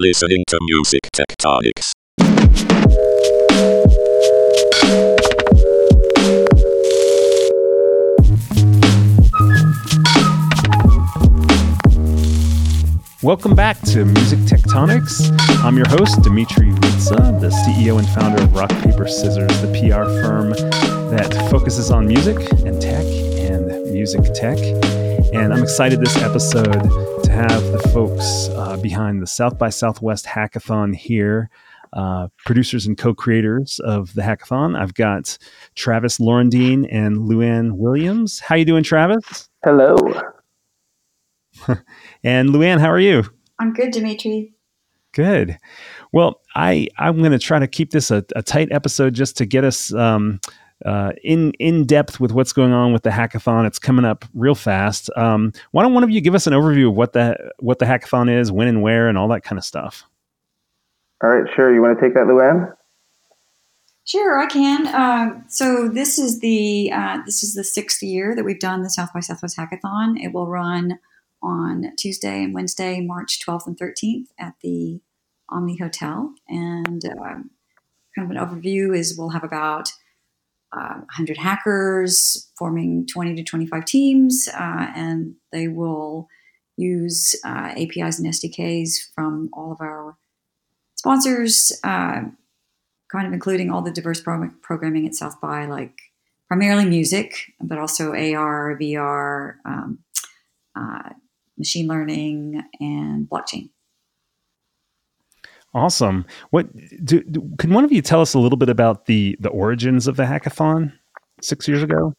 Listening to Music Tectonics. Welcome back to Music Tectonics. I'm your host, Dmitri Vietze, the CEO and founder of Rock Paper Scissors, the PR firm that focuses on music and tech and music tech. And I'm excited this episode have the folks uh, behind the South by Southwest Hackathon here, uh, producers and co-creators of the hackathon. I've got Travis Laurendine and Luann Williams. How you doing, Travis? Hello. And Luann, how are you? I'm good, Dmitri. Good. Well, I I'm going to try to keep this a, a, tight episode just to get us um, uh, in in depth with what's going on with the hackathon. It's coming up real fast. Um, why don't one of you give us an overview of what the what the hackathon is, when and where, and all that kind of stuff? All right, sure. You want to take that, Luann? Sure, I can. Uh, so this is the uh, this is the sixth year that we've done the South by Southwest Hackathon. It will run on Tuesday and Wednesday, March 12th and 13th at the Omni Hotel. And um, kind of an overview is we'll have about uh, 100 hackers forming 20 to 25 teams, uh, and they will use uh, APIs and SDKs from all of our sponsors, uh, kind of including all the diverse pro- programming at South by, like primarily music, but also AR, VR. Um, uh, machine learning, and blockchain. Awesome. What do, do, can one of you tell us a little bit about the the origins of the hackathon six years ago?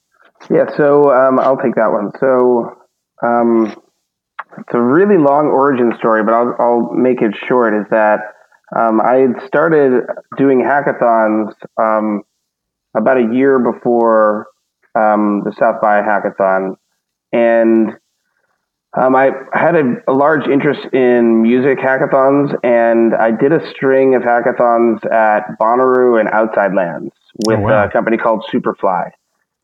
Yeah, so um, I'll take that one. So um, it's a really long origin story, but I'll, I'll make it short. Is that um, I had started doing hackathons um, about a year before um, the South by Hackathon, and um, I had a, a, large interest in music hackathons, and I did a string of hackathons at Bonnaroo and Outside Lands with oh, wow. a company called Superfly,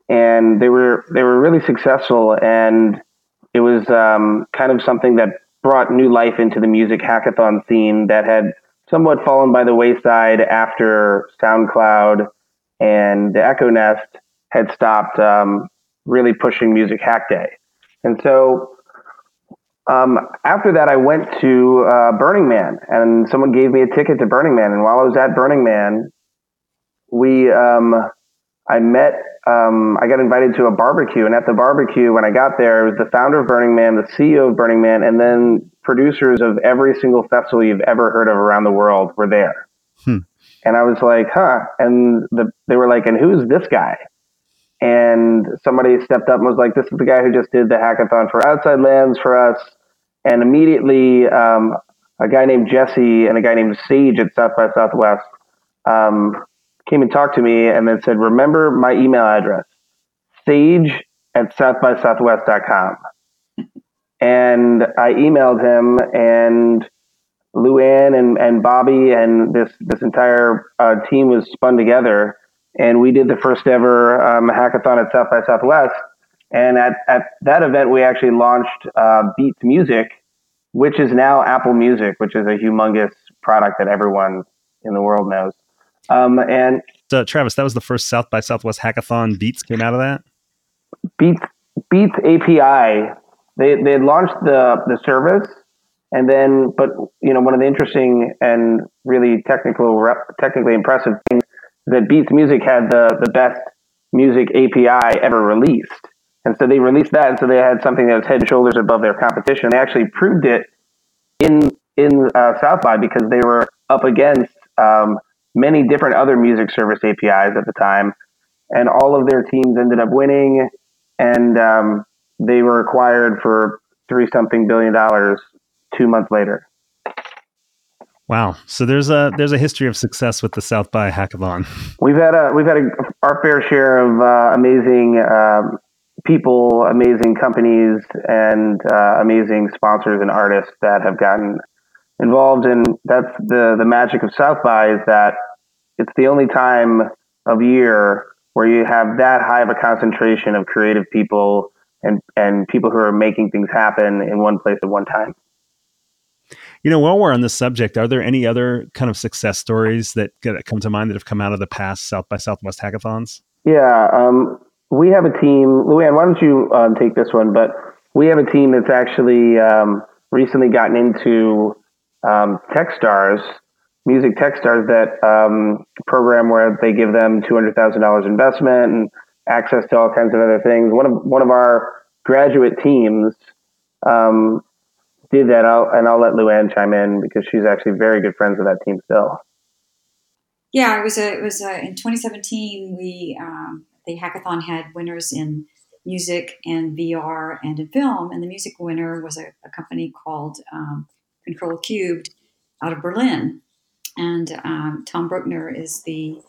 and they were they were really successful, and it was um, kind of something that brought new life into the music hackathon scene that had somewhat fallen by the wayside after SoundCloud and the Echo Nest had stopped um, really pushing Music Hack Day, and so um, after that, I went to uh, Burning Man, and someone gave me a ticket to Burning Man. And while I was at Burning Man, we um, I met. Um, I got invited to a barbecue, and at the barbecue, when I got there, it was the founder of Burning Man, the CEO of Burning Man, and then producers of every single festival you've ever heard of around the world were there. Hmm. And I was like, huh. And the, they were like, and who's this guy? and somebody stepped up and was like, "This is the guy who just did the hackathon for Outside Lands for us." And immediately, um, a guy named Jesse and a guy named Sage at South by Southwest um, came and talked to me, and then said, "Remember my email address, Sage at SouthbySouthwest.com." and I emailed him, and Luann and, and Bobby and this this entire uh, team was spun together and we did the first ever um, hackathon at South by Southwest. And at, at that event, we actually launched uh, Beats Music, which is now Apple Music, which is a humongous product that everyone in the world knows. Um, and so, Travis, that was the first South by Southwest hackathon. Beats came out of that. Beats Beats API. They they launched the the service, and then, but you know, one of the interesting and really technical, technically impressive things that Beats Music had the, the best music API ever released. And so they released that, and so they had something that was head and shoulders above their competition. They actually proved it in in uh, South by because they were up against um, many different other music service APIs at the time, and all of their teams ended up winning, and um, they were acquired for three something billion dollars two months later. Wow. So there's a there's a history of success with the South by Hackathon. We've had a we've had a, our fair share of uh, amazing um, people, amazing companies, and uh, amazing sponsors and artists that have gotten involved. And that's the the magic of South by is that it's the only time of year where you have that high of a concentration of creative people and and people who are making things happen in one place at one time. You know, while we're on this subject, are there any other kind of success stories that, that come to mind that have come out of the past South by Southwest hackathons? Yeah, um, we have a team. Luann, why don't you uh, take this one? But we have a team that's actually um, recently gotten into um, TechStars, music TechStars, that um, program where they give them two hundred thousand dollars investment and access to all kinds of other things. One of one of our graduate teams um, did that, I'll, and I'll let Luann chime in because she's actually very good friends with that team still. Yeah, it was a, it was a, in 2017. We um, the hackathon had winners in music and VR and in film, and the music winner was a, a company called um, Control Cubed out of Berlin, and um, Tom Bruckner is the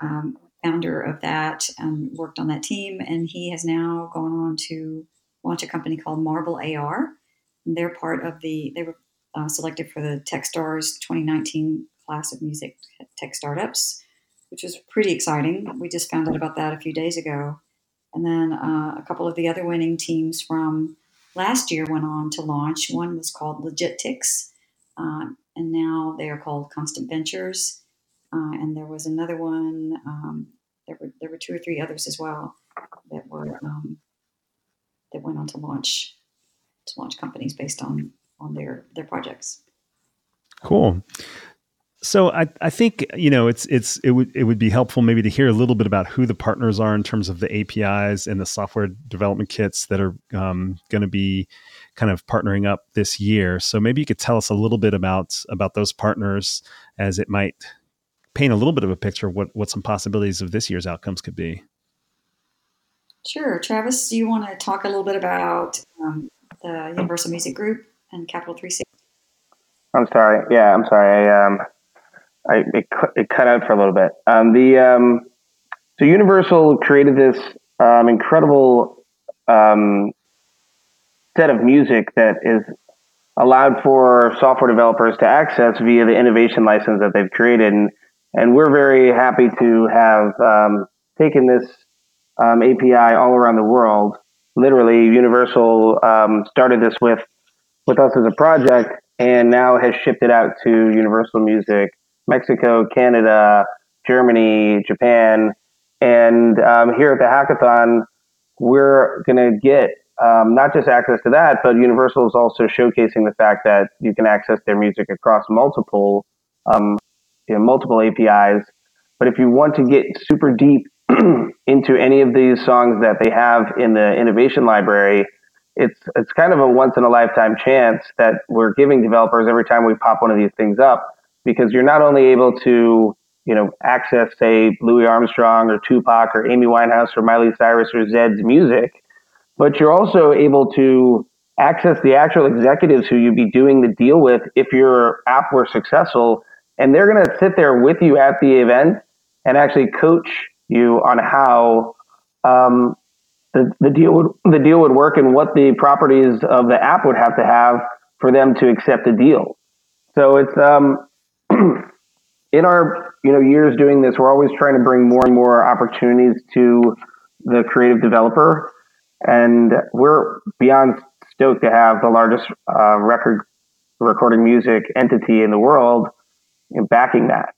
um, founder of that and worked on that team, and he has now gone on to launch a company called Marble AR. And they're part of the they were uh, selected for the TechStars 2019 class of music tech startups, which was pretty exciting. We just found out about that a few days ago. And then uh, a couple of the other winning teams from last year went on to launch. One was called Legitix, uh, and now they are called Constant Ventures. Uh, and there was another one. Um, there were there were two or three others as well that were um, that went on to launch to launch companies based on on their their projects. Cool. So I, I think you know it's it's it would it would be helpful maybe to hear a little bit about who the partners are in terms of the APIs and the software development kits that are um, going to be kind of partnering up this year. So maybe you could tell us a little bit about about those partners as it might paint a little bit of a picture of what what some possibilities of this year's outcomes could be. Sure, Travis, do you want to talk a little bit about um, the Universal Music Group and Capitol 360? I'm sorry. Yeah, I'm sorry. I um, I it, it cut out for a little bit. Um, the um, so Universal created this um, incredible um, set of music that is allowed for software developers to access via the innovation license that they've created, and and we're very happy to have um, taken this um, API all around the world. Literally, Universal started this with with us as a project, and now has shipped it out to Universal Music Mexico, Canada, Germany, Japan, and um, here at the hackathon, we're going to get um, not just access to that, but Universal is also showcasing the fact that you can access their music across multiple um, you know, multiple APIs. But if you want to get super deep into any of these songs that they have in the innovation library, it's it's kind of a once in a lifetime chance that we're giving developers every time we pop one of these things up because you're not only able to you know access say Louis Armstrong or Tupac or Amy Winehouse or Miley Cyrus or Zedd's music, but you're also able to access the actual executives who you'd be doing the deal with if your app were successful and they're going to sit there with you at the event and actually coach you on how um, the, the deal would the deal would work and what the properties of the app would have to have for them to accept a deal. So it's um, in our you know years doing this, we're always trying to bring more and more opportunities to the creative developer, and we're beyond stoked to have the largest uh, record recording music entity in the world backing that.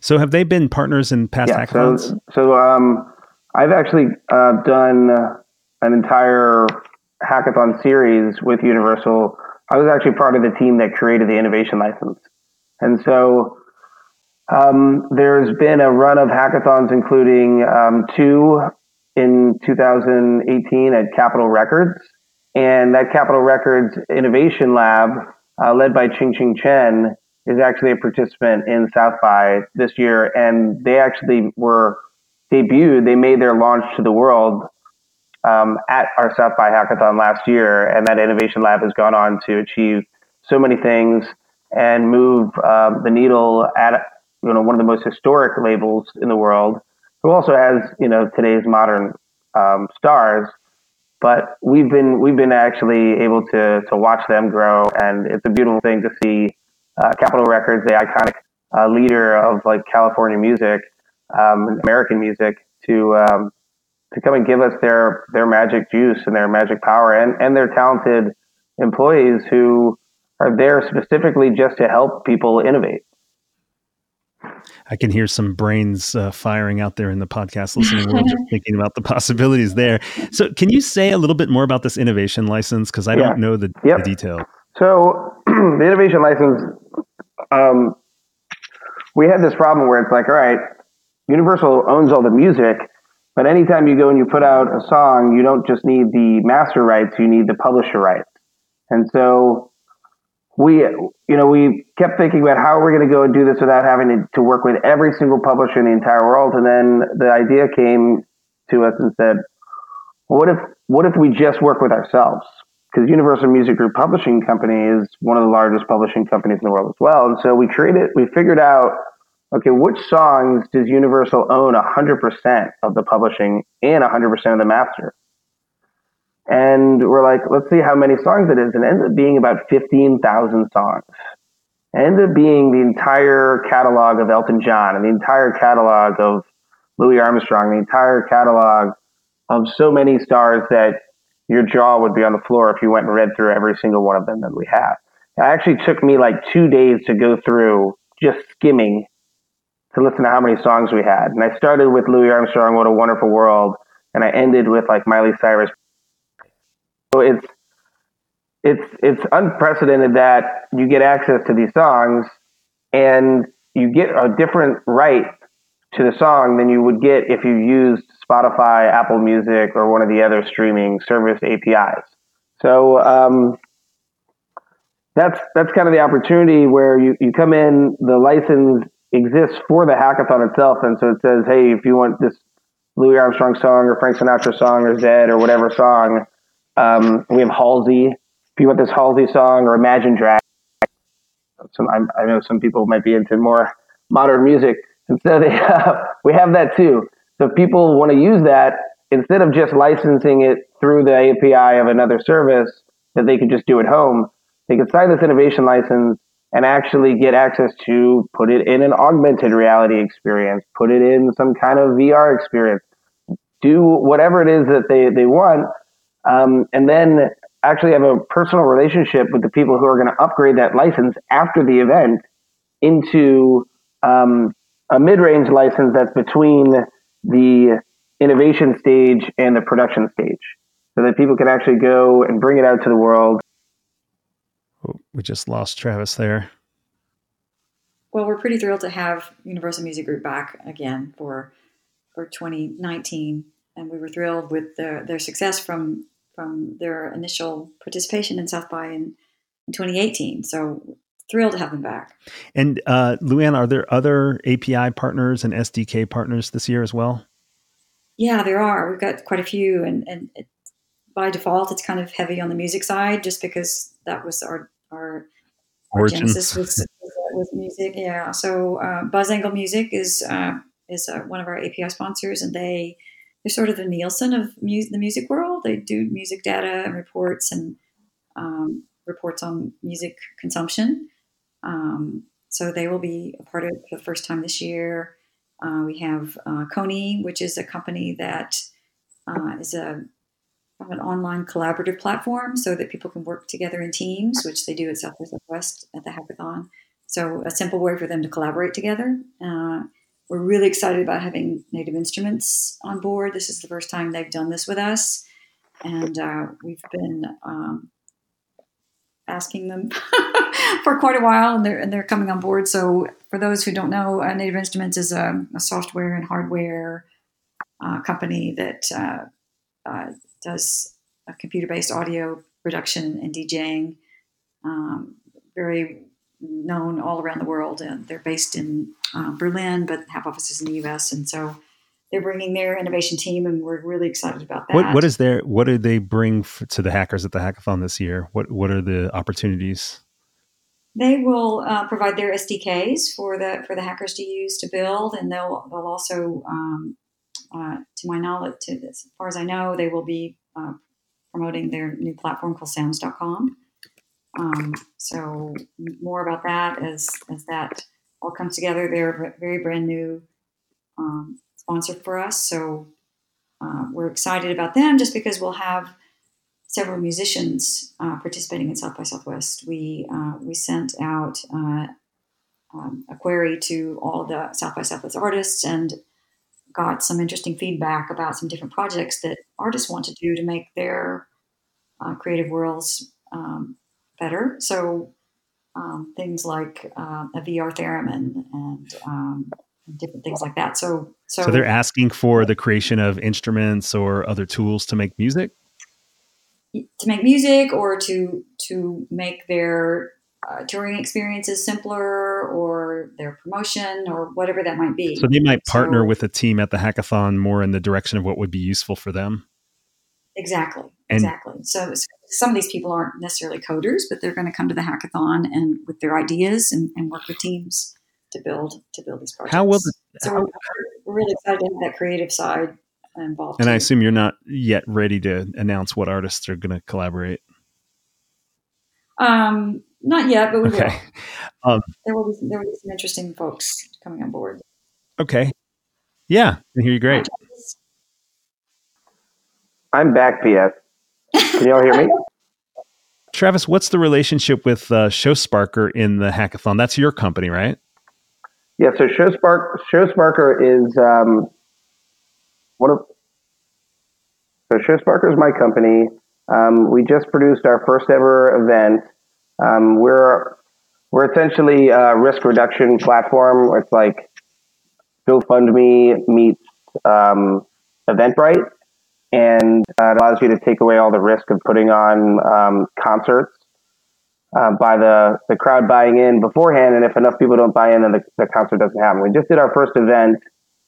So, have they been partners in past yeah, hackathons? So, so um, I've actually uh, done an entire hackathon series with Universal. I was actually part of the team that created the innovation license. And so um, there's been a run of hackathons, including um, two in 2018 at Capitol Records. And that Capitol Records Innovation Lab, uh, led by Ching Ching Chen, is actually a participant in South by this year. And they actually were debuted, they made their launch to the world um, at our South by Hackathon last year. And that Innovation Lab has gone on to achieve so many things and move um, the needle at you know one of the most historic labels in the world, who also has you know today's modern um, stars. But we've been we've been actually able to to watch them grow, and it's a beautiful thing to see uh, Capitol Records, the iconic uh, leader of like California music, um, American music, to um, to come and give us their their magic juice and their magic power and and their talented employees who are there specifically just to help people innovate. I can hear some brains uh, firing out there in the podcast listening world, just thinking about the possibilities there. So, can you say a little bit more about this innovation license? Because I don't know the, yep. the detail. So, the innovation license, um, we had this problem where it's like, all right, Universal owns all the music, but anytime you go and you put out a song, you don't just need the master rights, you need the publisher rights. And so we, you know, we kept thinking about how we're going to go and do this without having to, to work with every single publisher in the entire world. And then the idea came to us and said, what if, what if we just work with ourselves? Because Universal Music Group Publishing Company is one of the largest publishing companies in the world as well. And so we created, we figured out, okay, which songs does Universal own 100% of the publishing and 100% of the master? And we're like, let's see how many songs it is. And it ended up being about 15,000 songs. It ended up being the entire catalog of Elton John and the entire catalog of Louis Armstrong, the entire catalog of so many stars that your jaw would be on the floor if you went and read through every single one of them that we have. It actually took me like two days to go through just skimming to listen to how many songs we had. And I started with Louis Armstrong, What a Wonderful World, and I ended with like Miley Cyrus, so it's it's it's unprecedented that you get access to these songs and you get a different right to the song than you would get if you used Spotify, Apple Music, or one of the other streaming service APIs. So um, that's that's kind of the opportunity where you, you come in, the license exists for the hackathon itself, and so it says, hey, if you want this Louis Armstrong song or Frank Sinatra song or Zedd or whatever song, um, we have Halsey. If you want this Halsey song or Imagine Dragons, some I, I, know some people might be into more modern music, and so they we have that too. So if people want to use that instead of just licensing it through the API of another service that they could just do at home, they could sign this innovation license and actually get access to put it in an augmented reality experience, put it in some kind of VR experience, do whatever it is that they, they want um, and then actually have a personal relationship with the people who are going to upgrade that license after the event into um, a mid-range license that's between the innovation stage and the production stage so that people can actually go and bring it out to the world oh, we just lost travis there well we're pretty thrilled to have universal music group back again for for 2019 and we were thrilled with their, their success from from their initial participation in South by in, in 2018. So thrilled to have them back. And uh, Luann, are there other API partners and SDK partners this year as well? Yeah, there are. We've got quite a few, and, and it, by default, it's kind of heavy on the music side, just because that was our our, our genesis with, with music. Yeah. So uh, BuzzAngle Music is uh, is uh, one of our API sponsors, and they they're sort of the Nielsen of mu- the music world. They do music data and reports and um, reports on music consumption. Um, so they will be a part of it for the first time this year. Uh, we have uh, Coney, which is a company that uh, is a an online collaborative platform so that people can work together in teams, which they do at South by Southwest at the hackathon. So a simple way for them to collaborate together. Uh, we're really excited about having Native Instruments on board. This is the first time they've done this with us, and uh, we've been um, asking them for quite a while, and they're and they're coming on board. So, for those who don't know, uh, Native Instruments is a, a software and hardware uh, company that does computer-based audio production and DJing. Um, very known all around the world. And they're based in uh, Berlin, but have offices in the U.S. And so they're bringing their innovation team, and we're really excited about that. What, what is their What do they bring f- to the hackers at the hackathon this year? What What are the opportunities? They will uh, provide their SDKs for the for the hackers to use to build, and they'll they'll also, um, uh, to my knowledge, to, as far as I know, they will be uh, promoting their new platform called Sounds.com. Um, so more about that as as that all comes together. They're a very brand new um, sponsor for us, so uh, we're excited about them just because we'll have several musicians uh, participating in South by Southwest, we uh, we sent out uh, um, a query to all the South by Southwest artists and got some interesting feedback about some different projects that artists want to do to make their uh, creative worlds um, better. So um, things like uh, a VR theremin and um, different things like that. So, so, so they're asking for the creation of instruments or other tools to make music. To make music, or to to make their uh, touring experiences simpler, or their promotion, or whatever that might be. So they might partner so, with a team at the hackathon more in the direction of what would be useful for them. Exactly. And, exactly. So, so, some of these people aren't necessarily coders, but they're going to come to the hackathon and with their ideas and, and work with teams to build to build these projects. How will the, so how, we're, really excited to have that creative side involved. And too. I assume you're not yet ready to announce what artists are going to collaborate. Um, not yet, but we okay. will. Um, there will be there will be some interesting folks coming on board. Okay. Yeah, I hear you great. I'm back, PS. Can y'all hear me? Travis, what's the relationship with uh, ShowSparker in the hackathon? That's your company, right? Yeah, so ShowSpark, ShowSparker is um, one of so ShowSparker is my company. Um, we just produced our first ever event. Um, we're we're essentially a risk reduction platform. It's like GoFundMe meets um, Eventbrite, and uh, it allows you to take away all the risk of putting on um, concerts uh, by the, the crowd buying in beforehand. And if enough people don't buy in, then the, the concert doesn't happen. We just did our first event.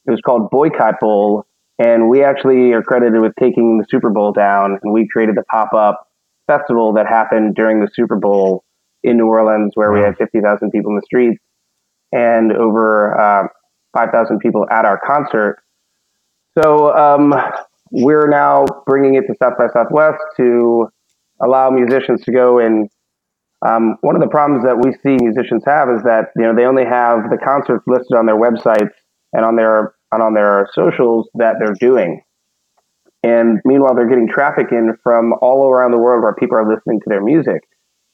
It was called Boycott Bowl. And we actually are credited with taking the Super Bowl down. And we created the pop up festival that happened during the Super Bowl in New Orleans, where we had 50,000 people in the streets and over uh, 5,000 people at our concert. So um, we're now bringing it to South by Southwest to allow musicians to go and um, one of the problems that we see musicians have is that you know they only have the concerts listed on their websites and on their and on their socials that they're doing, and meanwhile they're getting traffic in from all around the world where people are listening to their music,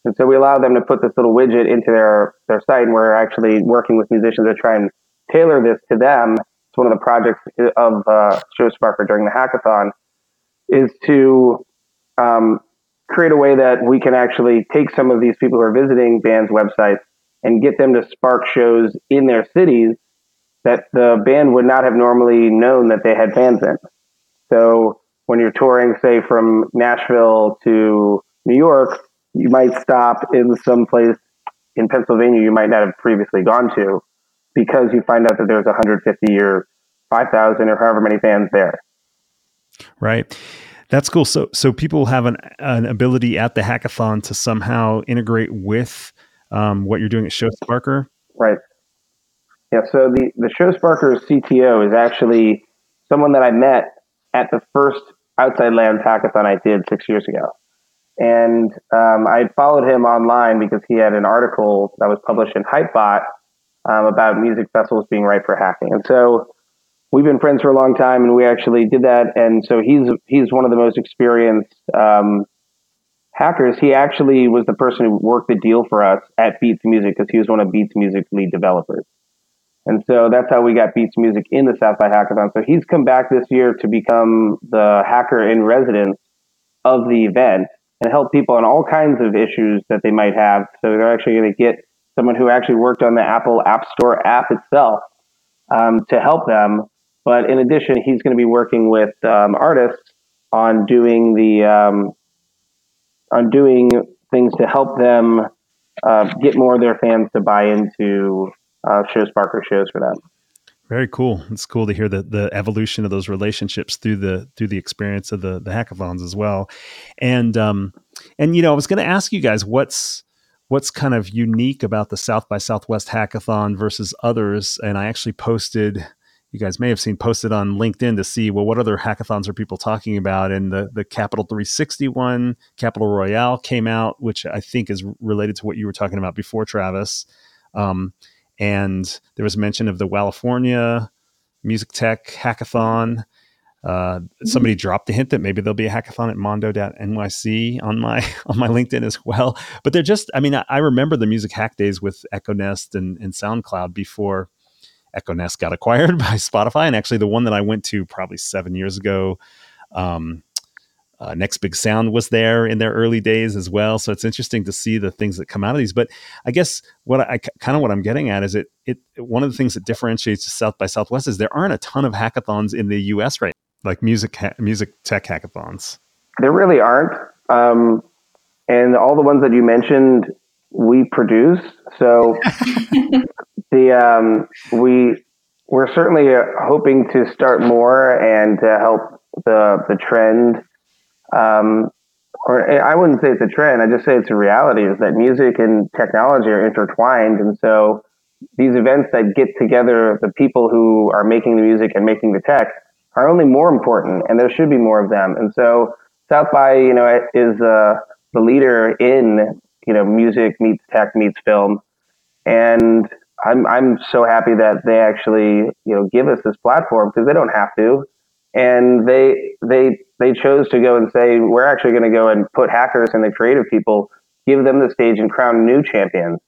and so we allow them to put this little widget into their their site, and we're actually working with musicians to try and tailor this to them it's one of the projects of uh, ShowSparker during the hackathon is to um, create a way that we can actually take some of these people who are visiting bands' websites and get them to spark shows in their cities that the band would not have normally known that they had fans in. So when you're touring, say from Nashville to New York, you might stop in some place in Pennsylvania you might not have previously gone to because you find out that there's 150 or 5,000 or however many fans there. Right. That's cool. So, so people have an, an ability at the hackathon to somehow integrate with um, what you're doing at ShowSparker. Right. Yeah. So the the ShowSparker CTO is actually someone that I met at the first Outside Lands hackathon I did six years ago, and um, I followed him online because he had an article that was published in Hypebot um, about music festivals being right for hacking. And so we've been friends for a long time, and we actually did that. And so he's he's one of the most experienced um, hackers. He actually was the person who worked the deal for us at Beats Music because he was one of Beats Music's lead developers. And so that's how we got Beats Music in the South by Hackathon. So he's come back this year to become the hacker in residence of the event and help people on all kinds of issues that they might have. So they're actually going to get someone who actually worked on the Apple App Store app itself um, to help them. But in addition, he's going to be working with um, artists on doing the um, on doing things to help them uh, get more of their fans to buy into uh, ShowSparker shows for that. Very cool. It's cool to hear the the evolution of those relationships through the through the experience of the the hackathons as well. And um and you know, I was going to ask you guys what's what's kind of unique about the South by Southwest hackathon versus others. And I actually posted, you guys may have seen posted on LinkedIn to see, well, what other hackathons are people talking about? And the, the Capitol 361 Capitol Royale came out, which I think is related to what you were talking about before, Travis. Um, and there was mention of the California Music Tech Hackathon. Uh, somebody dropped the hint that maybe there'll be a hackathon at mondo.nyc on my on my LinkedIn as well. But they're just, I mean, I, I remember the music hack days with Echo Nest and, and SoundCloud before Echo Nest got acquired by Spotify. And actually, the one that I went to probably seven years ago, um, uh, Next Big Sound was there in their early days as well. So it's interesting to see the things that come out of these. But I guess what I, I kind of what I'm getting at is it, it one of the things that differentiates South by Southwest is there aren't a ton of hackathons in the U.S. right now, like music ha- music tech hackathons. There really aren't, um, and all the ones that you mentioned we produce. So the um, we we're certainly uh, hoping to start more and to help the the trend. Um, or I wouldn't say it's a trend. I just say it's a reality. Is that music and technology are intertwined, and so these events that get together the people who are making the music and making the tech are only more important, and there should be more of them. And so South by, you know, is uh, the leader in you know music meets tech meets film, and I'm I'm so happy that they actually you know give us this platform because they don't have to, and they they they chose to go and say we're actually going to go and put hackers and the creative people, give them the stage and crown new champions,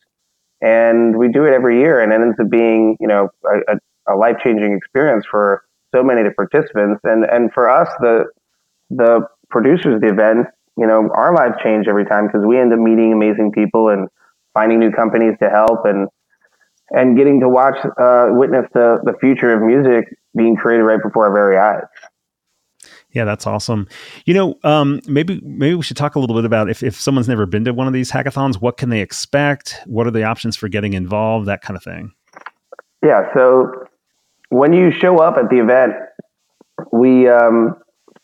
and we do it every year, and it ends up being you know a, a life changing experience for so many of the participants, and and for us the the producers of the event, you know, our lives change every time because we end up meeting amazing people and finding new companies to help and and getting to watch, uh, witness the, the future of music being created right before our very eyes. Yeah, that's awesome. You know, um, maybe maybe we should talk a little bit about if, if someone's never been to one of these hackathons, what can they expect? What are the options for getting involved? That kind of thing. Yeah. So when you show up at the event, we um,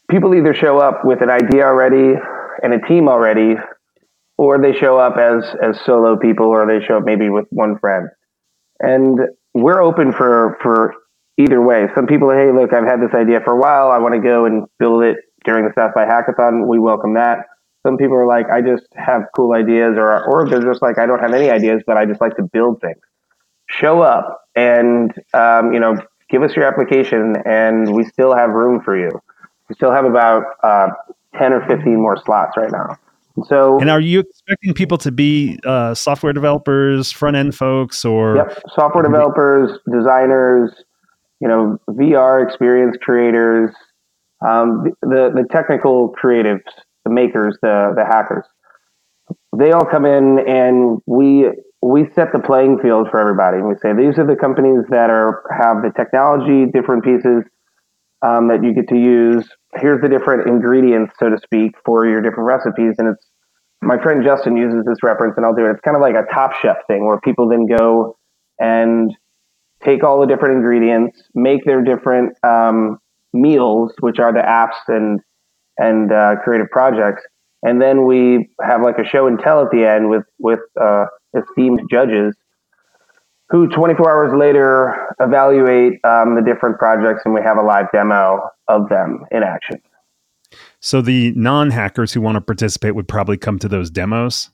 people either show up with an idea already and a team already, or they show up as as solo people, or they show up maybe with one friend. And we're open for for either way. Some people, hey, look, I've had this idea for a while. I want to go and build it during the South by Hackathon. We welcome that. Some people are like, I just have cool ideas, or or they're just like, I don't have any ideas, but I just like to build things. Show up and um, you know, give us your application, and we still have room for you. We still have about uh, ten or fifteen more slots right now. So, and are you expecting people to be uh, software developers, front end folks, or yep, software developers, designers, you know, VR experience creators, um, the the technical creatives, the makers, the the hackers. They all come in, and we we set the playing field for everybody. And we say these are the companies that are have the technology, different pieces um, that you get to use here's the different ingredients, so to speak, for your different recipes. And it's my friend Justin uses this reference, and I'll do it. It's kind of like a Top Chef thing where people then go and take all the different ingredients, make their different um, meals, which are the apps and and uh, creative projects, and then we have like a show and tell at the end with with uh, esteemed judges who 24 hours later evaluate um, the different projects and we have a live demo of them in action. So the non-hackers who want to participate would probably come to those demos.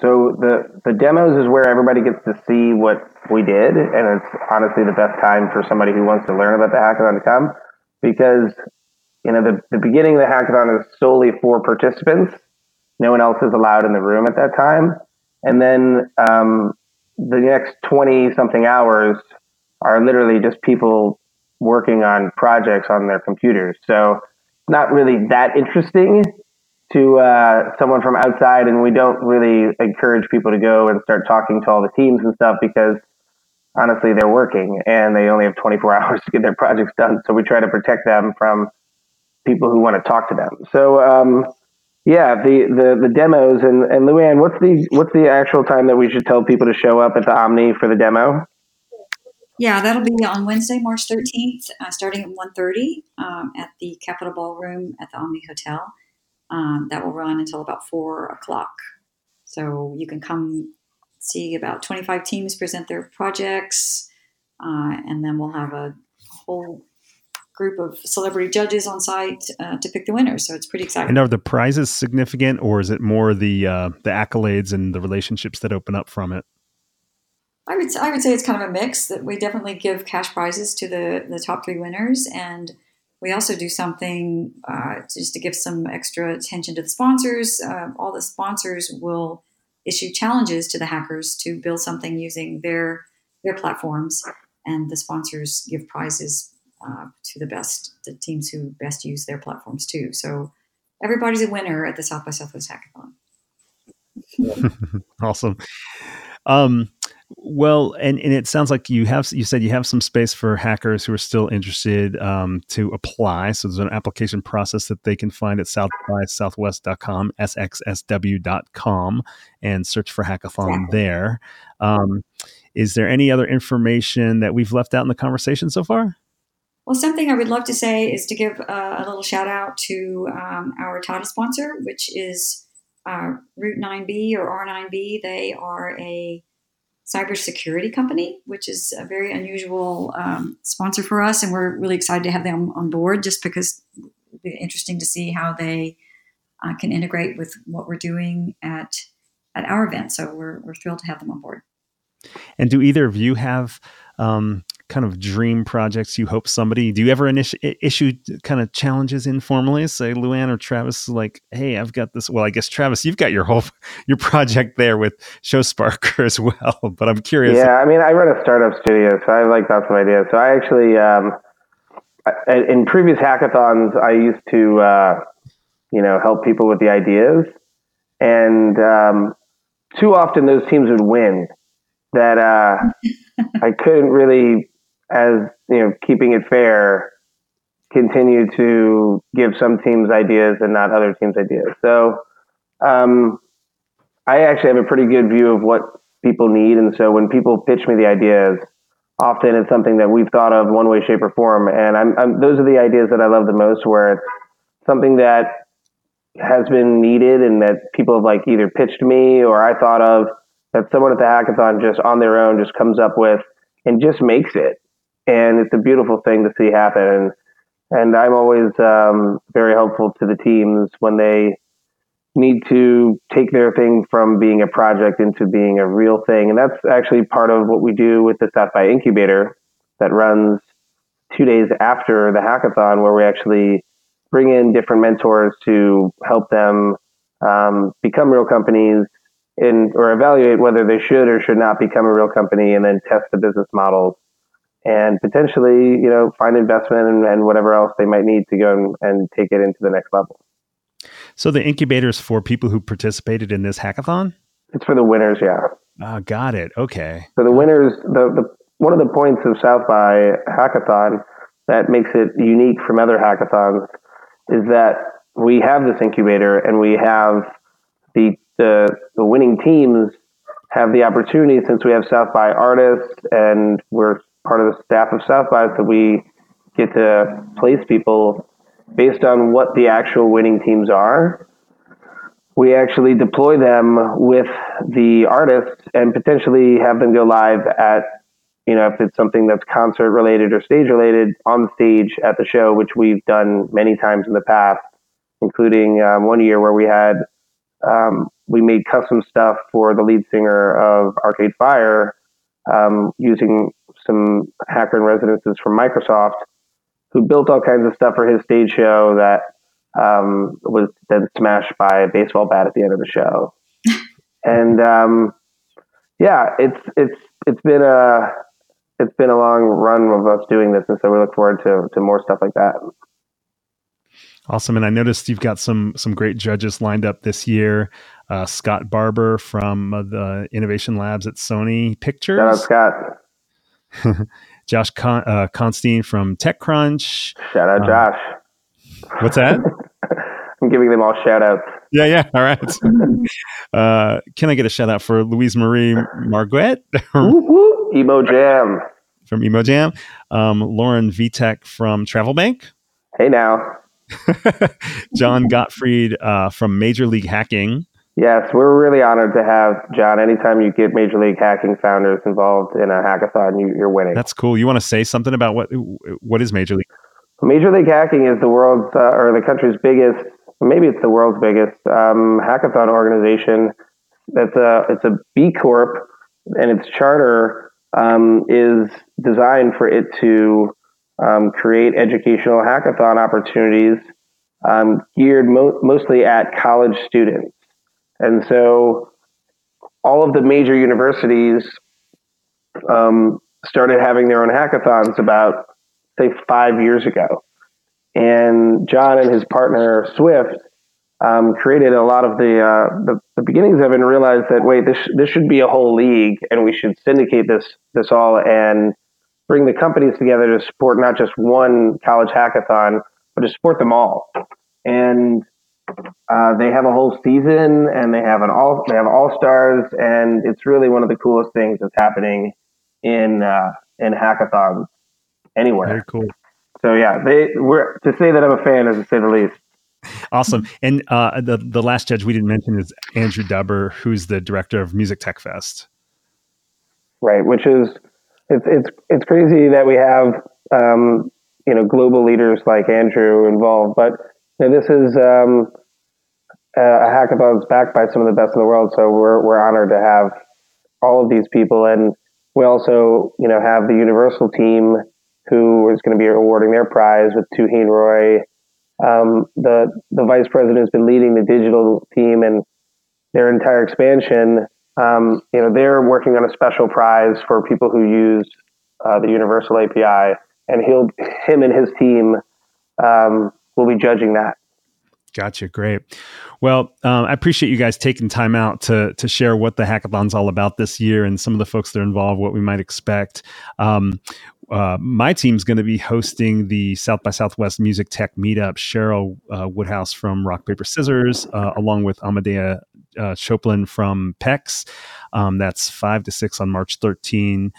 So the the demos is where everybody gets to see what we did, and it's honestly the best time for somebody who wants to learn about the hackathon to come, because you know the the beginning of the hackathon is solely for participants. No one else is allowed in the room at that time, and then um, the next 20 something hours are literally just people working on projects on their computers. So not really that interesting to uh, someone from outside, and we don't really encourage people to go and start talking to all the teams and stuff because honestly, they're working and they only have 24 hours to get their projects done. So we try to protect them from people who want to talk to them. So um, yeah, the, the, the demos and, and Luann, what's the what's the actual time that we should tell people to show up at the Omni for the demo? Yeah, that'll be on Wednesday, March 13th, uh, starting at 1.30 um, at the Capitol Ballroom at the Omni Hotel. Um, that will run until about 4 o'clock. So you can come see about 25 teams present their projects, uh, and then we'll have a whole group of celebrity judges on site uh, to pick the winners. So it's pretty exciting. And are the prizes significant, or is it more the uh, the accolades and the relationships that open up from it? I would I would say it's kind of a mix. That we definitely give cash prizes to the the top three winners, and we also do something uh, just to give some extra attention to the sponsors. Uh, all the sponsors will issue challenges to the hackers to build something using their their platforms, and the sponsors give prizes uh, to the best the teams who best use their platforms too. So everybody's a winner at the South by Southwest Hackathon. awesome. Um, well, and, and it sounds like you have you said you have some space for hackers who are still interested um, to apply. So there's an application process that they can find at southbysouthwest.com, sxsw.com, and search for hackathon there. Um, is there any other information that we've left out in the conversation so far? Well, something I would love to say is to give uh, a little shout out to um, our title sponsor, which is uh, root9B or R9B. They are a cybersecurity company, which is a very unusual um, sponsor for us, and we're really excited to have them on board. Just because it'd be interesting to see how they uh, can integrate with what we're doing at at our event. So we're we're thrilled to have them on board. And do either of you have um, kind of dream projects you hope somebody do you ever initi- issue kind of challenges informally? Say luann or travis like hey i've got this well i guess travis you've got your whole your project there with showsparker as well but i'm curious yeah i mean i run a startup studio so i like lots of ideas so i actually um, I, in previous hackathons i used to uh, you know help people with the ideas and um, too often those teams would win that uh, I couldn't really as you know, keeping it fair, continue to give some teams ideas and not other teams ideas. So um, I actually have a pretty good view of what people need, and so when people pitch me the ideas, often it's something that we've thought of one way, shape, or form, and I'm, I'm, those are the ideas that I love the most, where it's something that has been needed and that people have like either pitched me or I thought of that someone at the hackathon just on their own just comes up with and just makes it and it's a beautiful thing to see happen. And, and I'm always um, very helpful to the teams when they need to take their thing from being a project into being a real thing. And that's actually part of what we do with the South by Incubator that runs two days after the hackathon, where we actually bring in different mentors to help them um, become real companies in, or evaluate whether they should or should not become a real company and then test the business models and potentially, you know, find investment and, and whatever else they might need to go and, and, take it into the next level. So the incubator is for people who participated in this hackathon. It's for the winners, yeah. Oh, got it. Okay. So the winners, the, the one of the points of South by Hackathon that makes it unique from other hackathons is that we have this incubator and we have the the, the winning teams have the opportunity since we have South by artists and we're part of the staff of South by, is that we get to place people based on what the actual winning teams are. We actually deploy them with the artists and potentially have them go live at, you know, if it's something that's concert related or stage related, on stage at the show, which we've done many times in the past, including um, one year where we had um, we made custom stuff for the lead singer of Arcade Fire um, using some hacker in residences from Microsoft who built all kinds of stuff for his stage show that um, was then smashed by a baseball bat at the end of the show. and um, yeah, it's it's it's been a it's been a long run of us doing this, and so we look forward to to more stuff like that. Awesome, and I noticed you've got some some great judges lined up this year. Uh, Scott Barber from uh, the Innovation Labs at Sony Pictures. Shout out Scott. Josh Con- uh, Constine from TechCrunch. Shout out, uh, Josh. What's that? I'm giving them all shout outs. Yeah, yeah. All right. Uh, can I get a shout out for Louise Marie Marguet? Emo Jam. From Emo Jam. Um, Lauren Vitek from Travel Bank. Hey now. John Gottfried uh, from Major League Hacking. Yes, we're really honored to have John. Anytime you get Major League Hacking founders involved in a hackathon, you, are winning. That's cool. You want to say something about what what is Major League? Major League Hacking is the world's uh, or the country's biggest, maybe it's the world's biggest um, hackathon organization. That's a it's a B Corp, and its charter um, is designed for it to um, create educational hackathon opportunities um, geared mo- mostly at college students. And so all of the major universities um, started having their own hackathons about, say, five years ago. And John and his partner Swift um, created a lot of the, uh, the, the beginnings of it and realized that wait, this this should be a whole league, and we should syndicate this this all and bring the companies together to support not just one college hackathon, but to support them all. And uh, they have a whole season, and they have an all they have all stars, and it's really one of the coolest things that's happening in uh, in hackathons anywhere. Very cool. So yeah, they were to say that I'm a fan is to say the least. Awesome. And uh, the the last judge we didn't mention is Andrew Dubber, who's the director of Music Tech Fest. Right, which is it's it's it's crazy that we have um, you know global leaders like Andrew involved, but you know, this is um, a hackathon that's backed by some of the best in the world. So we're we're honored to have all of these people, and we also you know have the Universal team who is going to be awarding their prize with Tuhin Roy. Um, the the vice president has been leading the digital team and their entire expansion. Um, you know, they're working on a special prize for people who use uh, the Universal API, and he'll him and his team um, will be judging that. Gotcha. Great. Well, um, I appreciate you guys taking time out to to share what the hackathon's all about this year and some of the folks that are involved, what we might expect. Um, uh, my team's going to be hosting the South by Southwest Music Tech Meetup. Cheryl uh, Woodhouse from Rock Paper Scissors, uh, along with Amadea uh, Choplin from PEX. Um, that's five to six on March 13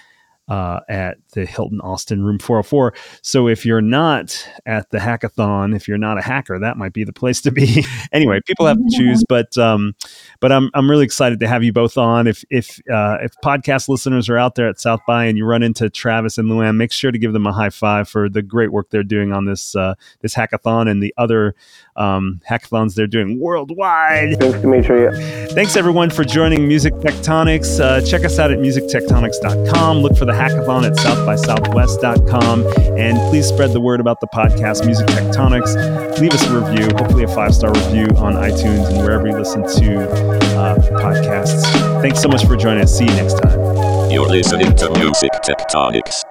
uh, at the Hilton Austin Room 404. So if you're not at the hackathon, if you're not a hacker, that might be the place to be. anyway, people have to choose, but um, but I'm I'm really excited to have you both on. If if uh, if podcast listeners are out there at South by and you run into Travis and Luann, make sure to give them a high five for the great work they're doing on this uh, this hackathon and the other um, hackathons they're doing worldwide. Thanks, Dmitri. Thanks everyone for joining Music Tectonics. Uh, check us out at musictectonics.com. Look for the hackathon at southbysouthwest.com. And please spread the word about the podcast, Music Tectonics. Leave us a review, hopefully a five star review on iTunes and wherever you listen to uh, podcasts. Thanks so much for joining us. See you next time. You're listening to Music Tectonics.